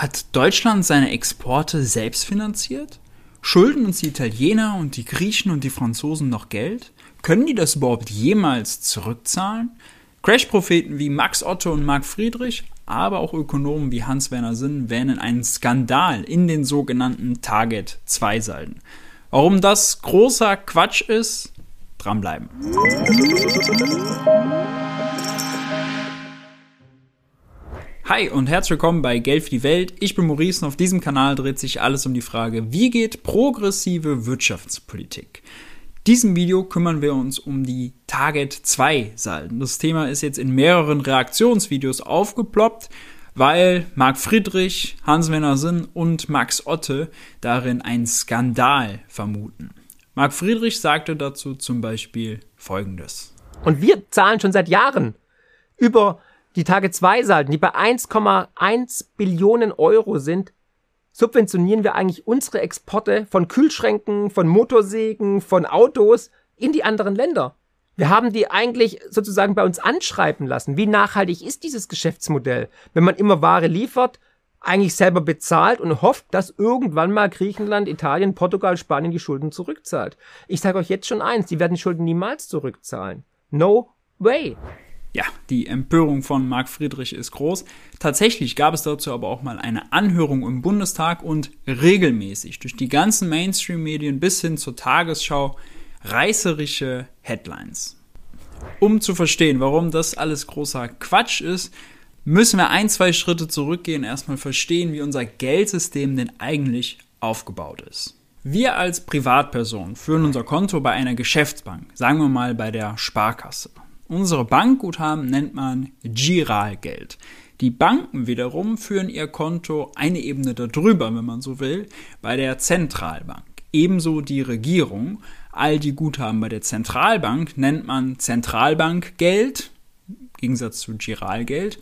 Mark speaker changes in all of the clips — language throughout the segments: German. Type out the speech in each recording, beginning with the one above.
Speaker 1: Hat Deutschland seine Exporte selbst finanziert? Schulden uns die Italiener und die Griechen und die Franzosen noch Geld? Können die das überhaupt jemals zurückzahlen? Crash-Propheten wie Max Otto und Marc Friedrich, aber auch Ökonomen wie Hans-Werner Sinn wähnen einen Skandal in den sogenannten Target-2-Salden. Warum das großer Quatsch ist, dranbleiben. Hi und herzlich willkommen bei Geld für die Welt. Ich bin Maurice und auf diesem Kanal dreht sich alles um die Frage, wie geht progressive Wirtschaftspolitik? In diesem Video kümmern wir uns um die Target 2 Salden. Das Thema ist jetzt in mehreren Reaktionsvideos aufgeploppt, weil Marc Friedrich, Hans-Werner Sinn und Max Otte darin einen Skandal vermuten. Marc Friedrich sagte dazu zum Beispiel Folgendes.
Speaker 2: Und wir zahlen schon seit Jahren über die Tage 2 Salden, die bei 1,1 Billionen Euro sind, subventionieren wir eigentlich unsere Exporte von Kühlschränken, von Motorsägen, von Autos in die anderen Länder. Wir haben die eigentlich sozusagen bei uns anschreiben lassen. Wie nachhaltig ist dieses Geschäftsmodell? Wenn man immer Ware liefert, eigentlich selber bezahlt und hofft, dass irgendwann mal Griechenland, Italien, Portugal, Spanien die Schulden zurückzahlt. Ich sage euch jetzt schon eins, die werden die Schulden niemals zurückzahlen. No way.
Speaker 1: Ja, die Empörung von Marc Friedrich ist groß. Tatsächlich gab es dazu aber auch mal eine Anhörung im Bundestag und regelmäßig durch die ganzen Mainstream-Medien bis hin zur Tagesschau reißerische Headlines. Um zu verstehen, warum das alles großer Quatsch ist, müssen wir ein, zwei Schritte zurückgehen, erstmal verstehen, wie unser Geldsystem denn eigentlich aufgebaut ist. Wir als Privatperson führen unser Konto bei einer Geschäftsbank, sagen wir mal bei der Sparkasse. Unsere Bankguthaben nennt man Giralgeld. Die Banken wiederum führen ihr Konto eine Ebene darüber, wenn man so will, bei der Zentralbank. Ebenso die Regierung. All die Guthaben bei der Zentralbank nennt man Zentralbankgeld, im Gegensatz zu Giralgeld,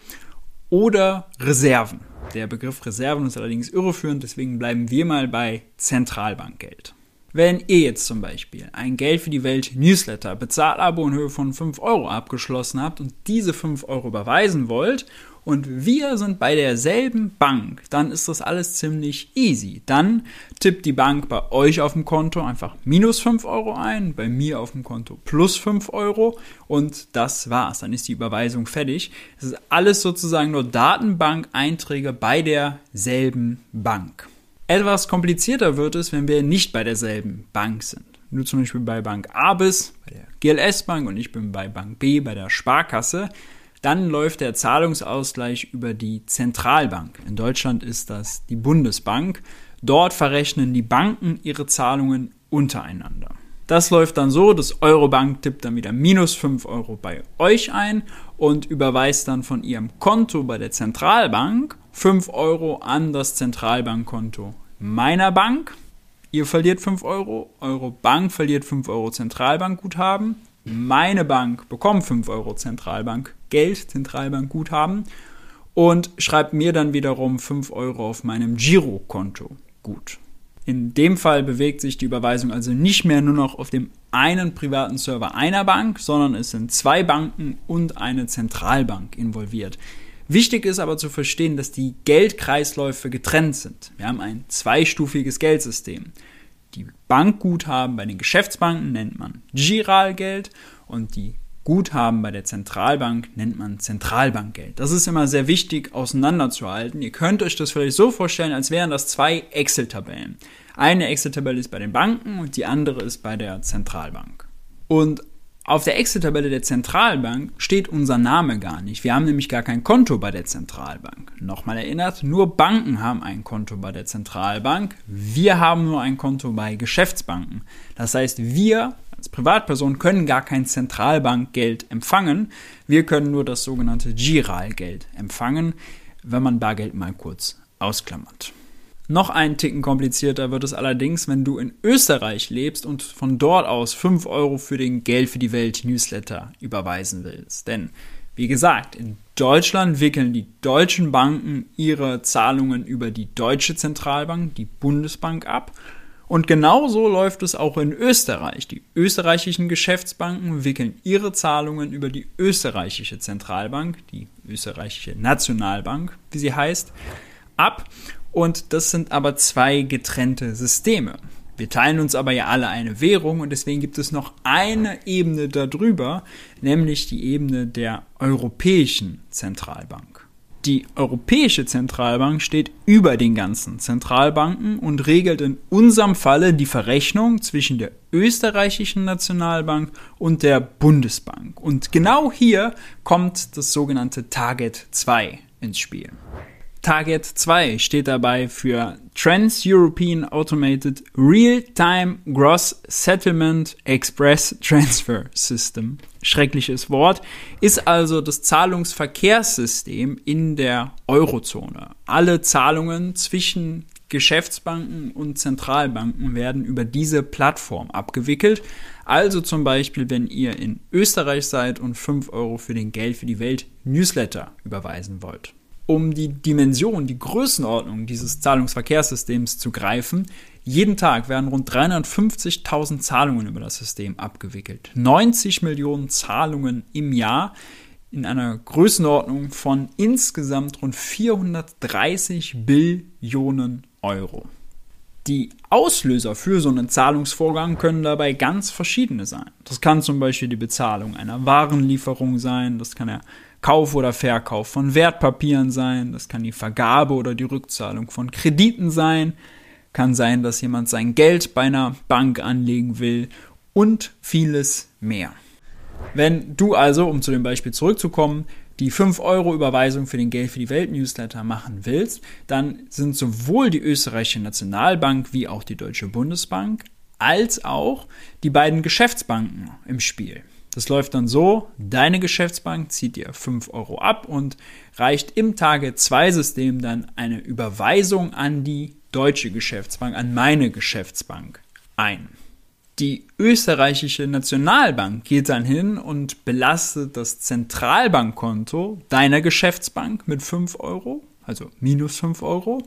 Speaker 1: oder Reserven. Der Begriff Reserven ist allerdings irreführend, deswegen bleiben wir mal bei Zentralbankgeld. Wenn ihr jetzt zum Beispiel ein Geld für die Welt Newsletter Bezahlabo in Höhe von 5 Euro abgeschlossen habt und diese 5 Euro überweisen wollt und wir sind bei derselben Bank, dann ist das alles ziemlich easy. Dann tippt die Bank bei euch auf dem Konto einfach minus 5 Euro ein, bei mir auf dem Konto plus 5 Euro und das war's. Dann ist die Überweisung fertig. Es ist alles sozusagen nur Datenbank-Einträge bei derselben Bank. Etwas komplizierter wird es, wenn wir nicht bei derselben Bank sind. Nur zum Beispiel bei Bank A bist, bei der GLS Bank und ich bin bei Bank B, bei der Sparkasse, dann läuft der Zahlungsausgleich über die Zentralbank. In Deutschland ist das die Bundesbank. Dort verrechnen die Banken ihre Zahlungen untereinander. Das läuft dann so, dass Eurobank tippt dann wieder minus 5 Euro bei euch ein und überweist dann von ihrem Konto bei der Zentralbank 5 Euro an das Zentralbankkonto meiner Bank. Ihr verliert 5 Euro, eure Bank verliert 5 Euro Zentralbankguthaben. Meine Bank bekommt 5 Euro Zentralbank Geld, Zentralbankguthaben und schreibt mir dann wiederum 5 Euro auf meinem Girokonto gut. In dem Fall bewegt sich die Überweisung also nicht mehr nur noch auf dem einen privaten Server einer Bank, sondern es sind zwei Banken und eine Zentralbank involviert. Wichtig ist aber zu verstehen, dass die Geldkreisläufe getrennt sind. Wir haben ein zweistufiges Geldsystem. Die Bankguthaben bei den Geschäftsbanken nennt man Giralgeld und die Guthaben bei der Zentralbank nennt man Zentralbankgeld. Das ist immer sehr wichtig auseinanderzuhalten. Ihr könnt euch das vielleicht so vorstellen, als wären das zwei Excel-Tabellen. Eine Excel-Tabelle ist bei den Banken und die andere ist bei der Zentralbank. Und auf der Excel-Tabelle der Zentralbank steht unser Name gar nicht. Wir haben nämlich gar kein Konto bei der Zentralbank. Nochmal erinnert, nur Banken haben ein Konto bei der Zentralbank. Wir haben nur ein Konto bei Geschäftsbanken. Das heißt, wir als Privatperson können gar kein Zentralbankgeld empfangen. Wir können nur das sogenannte Giralgeld empfangen, wenn man Bargeld mal kurz ausklammert. Noch einen Ticken komplizierter wird es allerdings, wenn du in Österreich lebst und von dort aus 5 Euro für den Geld für die Welt Newsletter überweisen willst. Denn, wie gesagt, in Deutschland wickeln die deutschen Banken ihre Zahlungen über die deutsche Zentralbank, die Bundesbank, ab. Und genauso läuft es auch in Österreich. Die österreichischen Geschäftsbanken wickeln ihre Zahlungen über die österreichische Zentralbank, die österreichische Nationalbank, wie sie heißt, ab. Und das sind aber zwei getrennte Systeme. Wir teilen uns aber ja alle eine Währung und deswegen gibt es noch eine Ebene darüber, nämlich die Ebene der Europäischen Zentralbank. Die Europäische Zentralbank steht über den ganzen Zentralbanken und regelt in unserem Falle die Verrechnung zwischen der österreichischen Nationalbank und der Bundesbank. Und genau hier kommt das sogenannte Target 2 ins Spiel. Target 2 steht dabei für Trans-European Automated Real-Time Gross Settlement Express Transfer System. Schreckliches Wort. Ist also das Zahlungsverkehrssystem in der Eurozone. Alle Zahlungen zwischen Geschäftsbanken und Zentralbanken werden über diese Plattform abgewickelt. Also zum Beispiel, wenn ihr in Österreich seid und 5 Euro für den Geld für die Welt Newsletter überweisen wollt um die Dimension, die Größenordnung dieses Zahlungsverkehrssystems zu greifen. Jeden Tag werden rund 350.000 Zahlungen über das System abgewickelt. 90 Millionen Zahlungen im Jahr in einer Größenordnung von insgesamt rund 430 Billionen Euro. Die Auslöser für so einen Zahlungsvorgang können dabei ganz verschiedene sein. Das kann zum Beispiel die Bezahlung einer Warenlieferung sein, das kann der Kauf oder Verkauf von Wertpapieren sein, das kann die Vergabe oder die Rückzahlung von Krediten sein, kann sein, dass jemand sein Geld bei einer Bank anlegen will und vieles mehr. Wenn du also, um zu dem Beispiel zurückzukommen, die 5-Euro-Überweisung für den Geld für die Welt Newsletter machen willst, dann sind sowohl die österreichische Nationalbank wie auch die Deutsche Bundesbank als auch die beiden Geschäftsbanken im Spiel. Das läuft dann so, deine Geschäftsbank zieht dir 5 Euro ab und reicht im Tage-2-System dann eine Überweisung an die deutsche Geschäftsbank, an meine Geschäftsbank ein. Die österreichische Nationalbank geht dann hin und belastet das Zentralbankkonto deiner Geschäftsbank mit 5 Euro, also minus 5 Euro,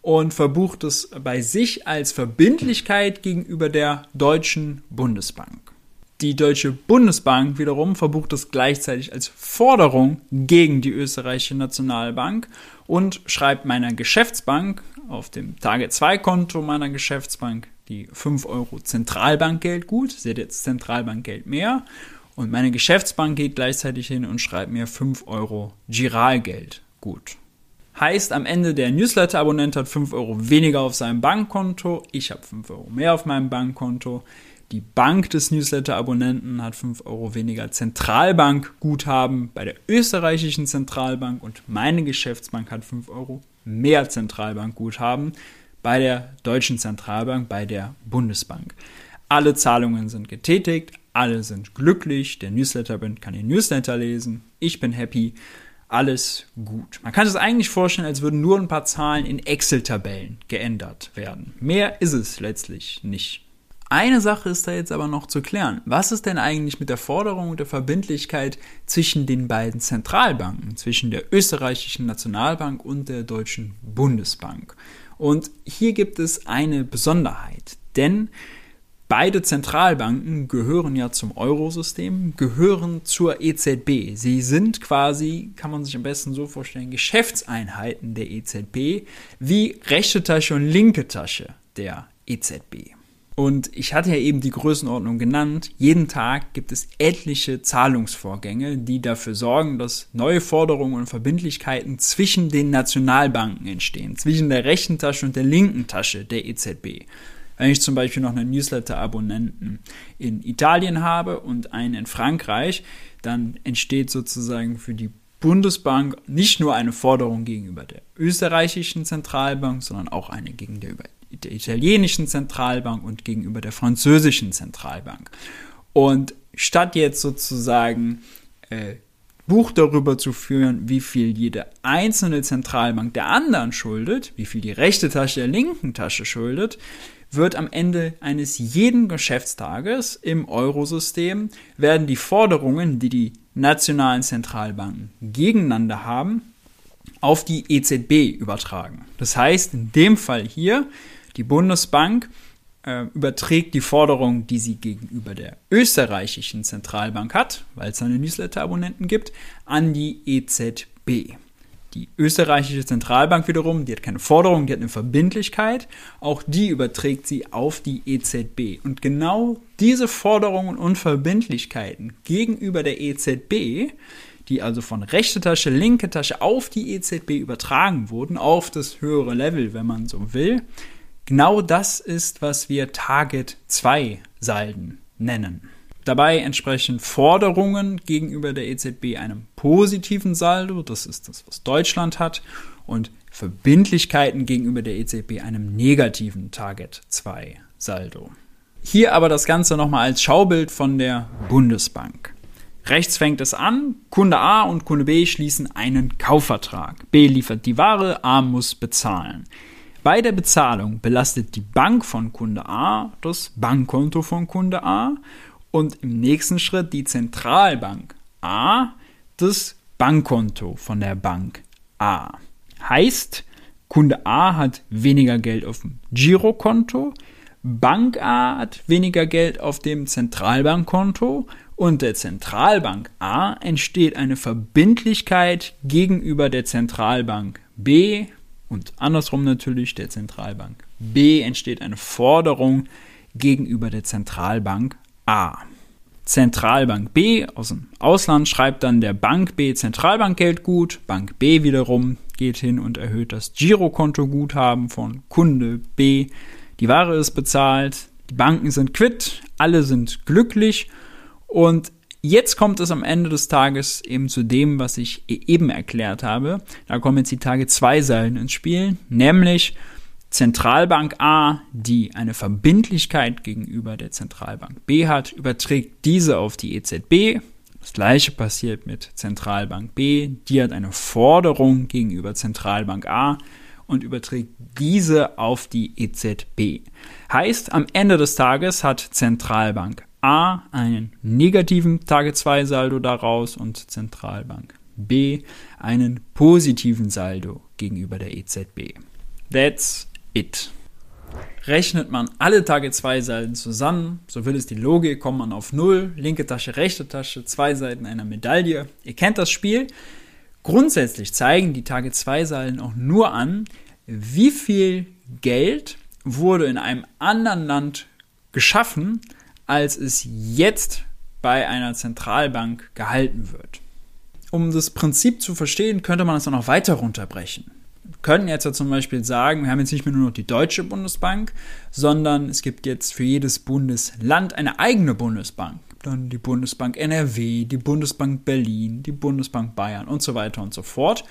Speaker 1: und verbucht es bei sich als Verbindlichkeit gegenüber der deutschen Bundesbank. Die Deutsche Bundesbank wiederum verbucht es gleichzeitig als Forderung gegen die österreichische Nationalbank und schreibt meiner Geschäftsbank auf dem Tage 2 Konto meiner Geschäftsbank die 5 Euro Zentralbankgeld gut. Sie hat jetzt Zentralbankgeld mehr. Und meine Geschäftsbank geht gleichzeitig hin und schreibt mir 5 Euro Giralgeld gut. Heißt, am Ende der Newsletter-Abonnent hat 5 Euro weniger auf seinem Bankkonto, ich habe 5 Euro mehr auf meinem Bankkonto. Die Bank des Newsletter-Abonnenten hat 5 Euro weniger Zentralbankguthaben bei der österreichischen Zentralbank und meine Geschäftsbank hat 5 Euro mehr Zentralbankguthaben bei der deutschen Zentralbank, bei der Bundesbank. Alle Zahlungen sind getätigt, alle sind glücklich, der Newsletter-Band kann den Newsletter lesen, ich bin happy, alles gut. Man kann es eigentlich vorstellen, als würden nur ein paar Zahlen in Excel-Tabellen geändert werden. Mehr ist es letztlich nicht. Eine Sache ist da jetzt aber noch zu klären. Was ist denn eigentlich mit der Forderung der Verbindlichkeit zwischen den beiden Zentralbanken, zwischen der österreichischen Nationalbank und der deutschen Bundesbank? Und hier gibt es eine Besonderheit, denn beide Zentralbanken gehören ja zum Eurosystem, gehören zur EZB. Sie sind quasi, kann man sich am besten so vorstellen, Geschäftseinheiten der EZB, wie rechte Tasche und linke Tasche der EZB. Und ich hatte ja eben die Größenordnung genannt. Jeden Tag gibt es etliche Zahlungsvorgänge, die dafür sorgen, dass neue Forderungen und Verbindlichkeiten zwischen den Nationalbanken entstehen, zwischen der rechten Tasche und der linken Tasche der EZB. Wenn ich zum Beispiel noch einen Newsletter-Abonnenten in Italien habe und einen in Frankreich, dann entsteht sozusagen für die Bundesbank nicht nur eine Forderung gegenüber der österreichischen Zentralbank, sondern auch eine gegenüber der italienischen Zentralbank und gegenüber der französischen Zentralbank. Und statt jetzt sozusagen äh, Buch darüber zu führen, wie viel jede einzelne Zentralbank der anderen schuldet, wie viel die rechte Tasche der linken Tasche schuldet, wird am Ende eines jeden Geschäftstages im Eurosystem werden die Forderungen, die die nationalen Zentralbanken gegeneinander haben, auf die EZB übertragen. Das heißt, in dem Fall hier die Bundesbank äh, überträgt die Forderung, die sie gegenüber der österreichischen Zentralbank hat, weil es eine Newsletter-Abonnenten gibt, an die EZB. Die österreichische Zentralbank wiederum, die hat keine Forderung, die hat eine Verbindlichkeit. Auch die überträgt sie auf die EZB. Und genau diese Forderungen und Verbindlichkeiten gegenüber der EZB, die also von rechte Tasche, linke Tasche auf die EZB übertragen wurden, auf das höhere Level, wenn man so will, genau das ist, was wir Target 2 Salden nennen. Dabei entsprechen Forderungen gegenüber der EZB einem positiven Saldo, das ist das, was Deutschland hat, und Verbindlichkeiten gegenüber der EZB einem negativen Target 2 Saldo. Hier aber das Ganze nochmal als Schaubild von der Bundesbank. Rechts fängt es an, Kunde A und Kunde B schließen einen Kaufvertrag. B liefert die Ware, A muss bezahlen. Bei der Bezahlung belastet die Bank von Kunde A das Bankkonto von Kunde A und im nächsten Schritt die Zentralbank A das Bankkonto von der Bank A. Heißt, Kunde A hat weniger Geld auf dem Girokonto, Bank A hat weniger Geld auf dem Zentralbankkonto und der Zentralbank A entsteht eine Verbindlichkeit gegenüber der Zentralbank B und andersrum natürlich der Zentralbank B entsteht eine Forderung gegenüber der Zentralbank A. Zentralbank B aus dem Ausland schreibt dann der Bank B Zentralbankgeld gut. Bank B wiederum geht hin und erhöht das Girokonto-Guthaben von Kunde B. Die Ware ist bezahlt, die Banken sind quitt, alle sind glücklich und jetzt kommt es am Ende des Tages eben zu dem, was ich e- eben erklärt habe. Da kommen jetzt die Tage zwei Säulen ins Spiel, nämlich Zentralbank A, die eine Verbindlichkeit gegenüber der Zentralbank B hat, überträgt diese auf die EZB. Das gleiche passiert mit Zentralbank B, die hat eine Forderung gegenüber Zentralbank A und überträgt diese auf die EZB. Heißt, am Ende des Tages hat Zentralbank A einen negativen Tage-2-Saldo daraus und Zentralbank B einen positiven Saldo gegenüber der EZB. That's it. Rechnet man alle Tage zwei Seiten zusammen, so will es die Logik, kommt man auf Null, linke Tasche, rechte Tasche, zwei Seiten einer Medaille. Ihr kennt das Spiel. Grundsätzlich zeigen die Tage zwei Seiten auch nur an, wie viel Geld wurde in einem anderen Land geschaffen, als es jetzt bei einer Zentralbank gehalten wird. Um das Prinzip zu verstehen, könnte man es dann noch weiter runterbrechen können jetzt ja zum Beispiel sagen, wir haben jetzt nicht mehr nur noch die Deutsche Bundesbank, sondern es gibt jetzt für jedes Bundesland eine eigene Bundesbank. Dann die Bundesbank NRW, die Bundesbank Berlin, die Bundesbank Bayern und so weiter und so fort.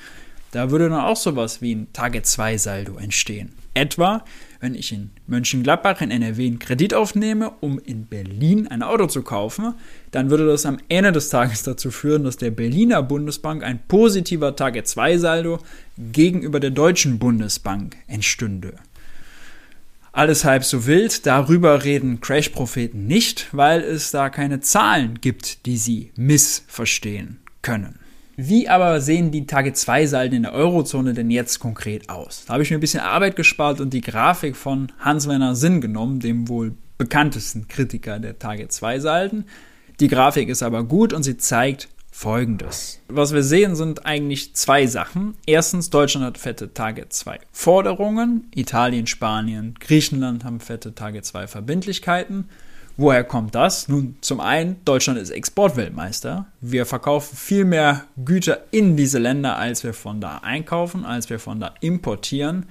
Speaker 1: Da würde dann auch sowas wie ein Target-2-Saldo entstehen. Etwa, wenn ich in Mönchengladbach in NRW einen Kredit aufnehme, um in Berlin ein Auto zu kaufen, dann würde das am Ende des Tages dazu führen, dass der Berliner Bundesbank ein positiver Target-2-Saldo gegenüber der Deutschen Bundesbank entstünde. Alles halb so wild, darüber reden Crash-Propheten nicht, weil es da keine Zahlen gibt, die sie missverstehen können. Wie aber sehen die Tage-2-Salden in der Eurozone denn jetzt konkret aus? Da habe ich mir ein bisschen Arbeit gespart und die Grafik von Hans-Werner Sinn genommen, dem wohl bekanntesten Kritiker der Tage-2-Salden. Die Grafik ist aber gut und sie zeigt Folgendes. Was wir sehen, sind eigentlich zwei Sachen. Erstens, Deutschland hat fette Target 2 Forderungen. Italien, Spanien, Griechenland haben fette Target 2 Verbindlichkeiten. Woher kommt das? Nun, zum einen, Deutschland ist Exportweltmeister. Wir verkaufen viel mehr Güter in diese Länder, als wir von da einkaufen, als wir von da importieren.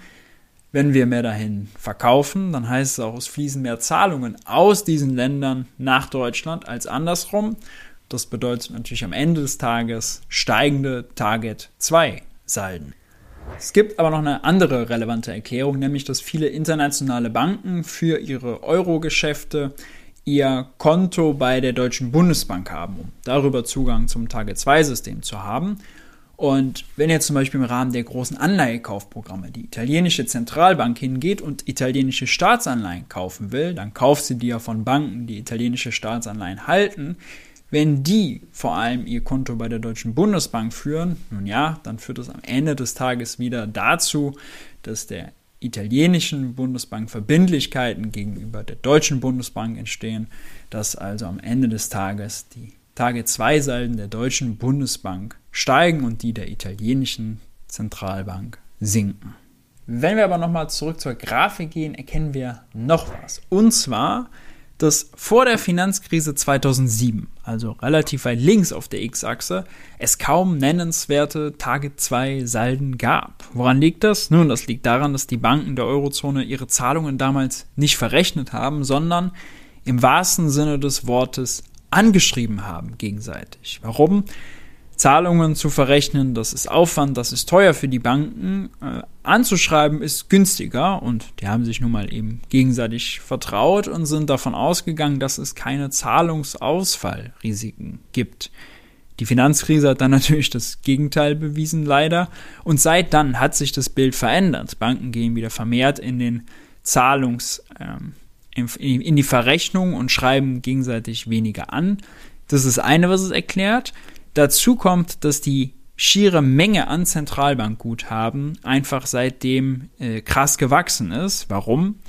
Speaker 1: Wenn wir mehr dahin verkaufen, dann heißt es auch, es fließen mehr Zahlungen aus diesen Ländern nach Deutschland als andersrum. Das bedeutet natürlich am Ende des Tages steigende Target 2 Salden. Es gibt aber noch eine andere relevante Erklärung, nämlich dass viele internationale Banken für ihre Euro-Geschäfte ihr Konto bei der Deutschen Bundesbank haben, um darüber Zugang zum Target-2-System zu haben. Und wenn jetzt zum Beispiel im Rahmen der großen Anleihekaufprogramme die italienische Zentralbank hingeht und italienische Staatsanleihen kaufen will, dann kauft sie die ja von Banken, die italienische Staatsanleihen halten. Wenn die vor allem ihr Konto bei der Deutschen Bundesbank führen, nun ja, dann führt das am Ende des Tages wieder dazu, dass der italienischen Bundesbank Verbindlichkeiten gegenüber der deutschen Bundesbank entstehen, dass also am Ende des Tages die Tage 2 Salden der deutschen Bundesbank steigen und die der italienischen Zentralbank sinken. Wenn wir aber nochmal zurück zur Grafik gehen, erkennen wir noch was. Und zwar, dass vor der Finanzkrise 2007, also relativ weit links auf der X-Achse, es kaum nennenswerte Target 2 Salden gab. Woran liegt das? Nun, das liegt daran, dass die Banken der Eurozone ihre Zahlungen damals nicht verrechnet haben, sondern im wahrsten Sinne des Wortes angeschrieben haben gegenseitig. Warum? Zahlungen zu verrechnen, das ist Aufwand, das ist teuer für die Banken. Äh, anzuschreiben ist günstiger und die haben sich nun mal eben gegenseitig vertraut und sind davon ausgegangen, dass es keine Zahlungsausfallrisiken gibt. Die Finanzkrise hat dann natürlich das Gegenteil bewiesen, leider. Und seit dann hat sich das Bild verändert. Banken gehen wieder vermehrt in den Zahlungs, ähm, in, in die Verrechnung und schreiben gegenseitig weniger an. Das ist eine, was es erklärt. Dazu kommt, dass die schiere Menge an Zentralbankguthaben einfach seitdem äh, krass gewachsen ist. Warum?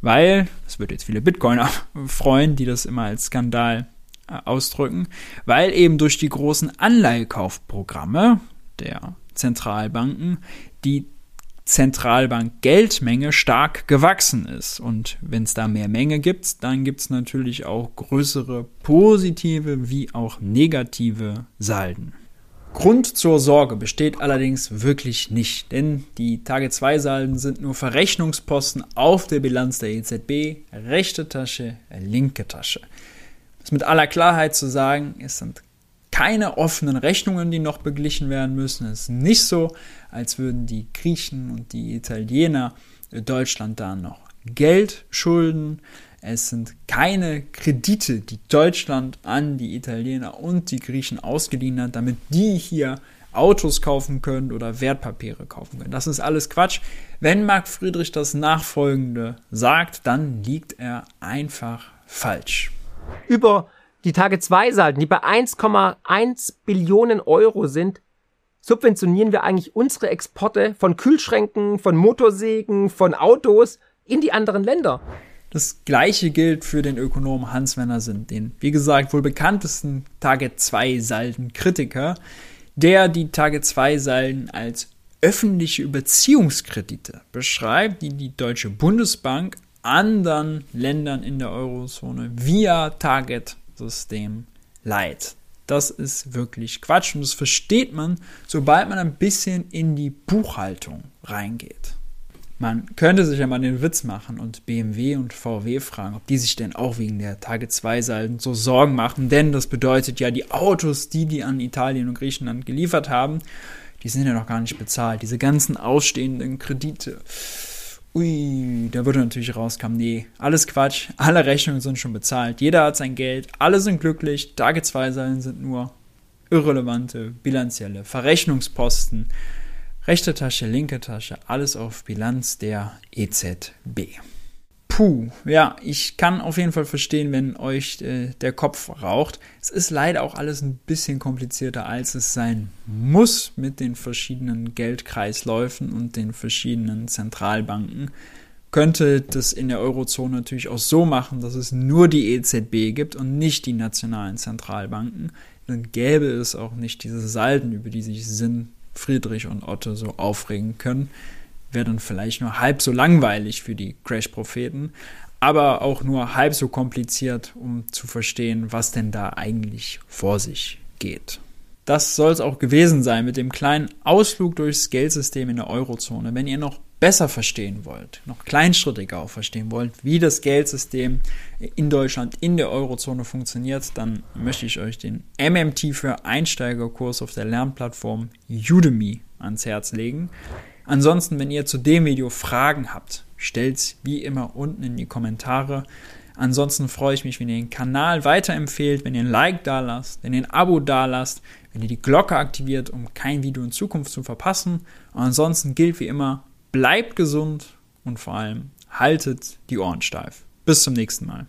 Speaker 1: Weil, es wird jetzt viele Bitcoiner freuen, die das immer als Skandal äh, ausdrücken, weil eben durch die großen Anleihekaufprogramme der Zentralbanken die Zentralbank-Geldmenge stark gewachsen ist. Und wenn es da mehr Menge gibt, dann gibt es natürlich auch größere positive wie auch negative Salden. Grund zur Sorge besteht allerdings wirklich nicht, denn die Tage-2-Salden sind nur Verrechnungsposten auf der Bilanz der EZB, rechte Tasche, linke Tasche. Das mit aller Klarheit zu sagen, es sind keine offenen Rechnungen, die noch beglichen werden müssen. Es ist nicht so, als würden die Griechen und die Italiener Deutschland da noch Geld schulden. Es sind keine Kredite, die Deutschland an die Italiener und die Griechen ausgeliehen hat, damit die hier Autos kaufen können oder Wertpapiere kaufen können. Das ist alles Quatsch. Wenn Marc Friedrich das Nachfolgende sagt, dann liegt er einfach falsch.
Speaker 2: Über die Tage-2-Salden, die bei 1,1 Billionen Euro sind, subventionieren wir eigentlich unsere Exporte von Kühlschränken, von Motorsägen, von Autos in die anderen Länder.
Speaker 1: Das gleiche gilt für den Ökonomen Hans-Werner Sinn, den, wie gesagt, wohl bekanntesten Target-2-Salden-Kritiker, der die Target-2-Salden als öffentliche Überziehungskredite beschreibt, die die Deutsche Bundesbank anderen Ländern in der Eurozone via Target System Light. Das ist wirklich Quatsch und das versteht man, sobald man ein bisschen in die Buchhaltung reingeht. Man könnte sich ja mal den Witz machen und BMW und VW fragen, ob die sich denn auch wegen der Tage 2 Salden so Sorgen machen, denn das bedeutet ja, die Autos, die die an Italien und Griechenland geliefert haben, die sind ja noch gar nicht bezahlt. Diese ganzen ausstehenden Kredite Ui, da würde natürlich rauskommen, nee, alles Quatsch, alle Rechnungen sind schon bezahlt, jeder hat sein Geld, alle sind glücklich, Tage 2 Säulen sind nur irrelevante, bilanzielle Verrechnungsposten, rechte Tasche, linke Tasche, alles auf Bilanz der EZB. Puh, ja, ich kann auf jeden Fall verstehen, wenn euch äh, der Kopf raucht. Es ist leider auch alles ein bisschen komplizierter, als es sein muss mit den verschiedenen Geldkreisläufen und den verschiedenen Zentralbanken. Könnte das in der Eurozone natürlich auch so machen, dass es nur die EZB gibt und nicht die nationalen Zentralbanken. Dann gäbe es auch nicht diese Salden, über die sich Sinn, Friedrich und Otto so aufregen können wäre dann vielleicht nur halb so langweilig für die Crash-Propheten, aber auch nur halb so kompliziert, um zu verstehen, was denn da eigentlich vor sich geht. Das soll es auch gewesen sein mit dem kleinen Ausflug durchs Geldsystem in der Eurozone. Wenn ihr noch besser verstehen wollt, noch kleinschrittiger auch verstehen wollt, wie das Geldsystem in Deutschland in der Eurozone funktioniert, dann möchte ich euch den MMT für Einsteigerkurs auf der Lernplattform Udemy ans Herz legen. Ansonsten, wenn ihr zu dem Video Fragen habt, stellt's wie immer unten in die Kommentare. Ansonsten freue ich mich, wenn ihr den Kanal weiterempfehlt, wenn ihr ein Like da lasst, wenn ihr ein Abo da lasst, wenn ihr die Glocke aktiviert, um kein Video in Zukunft zu verpassen. Und ansonsten gilt wie immer, bleibt gesund und vor allem haltet die Ohren steif. Bis zum nächsten Mal.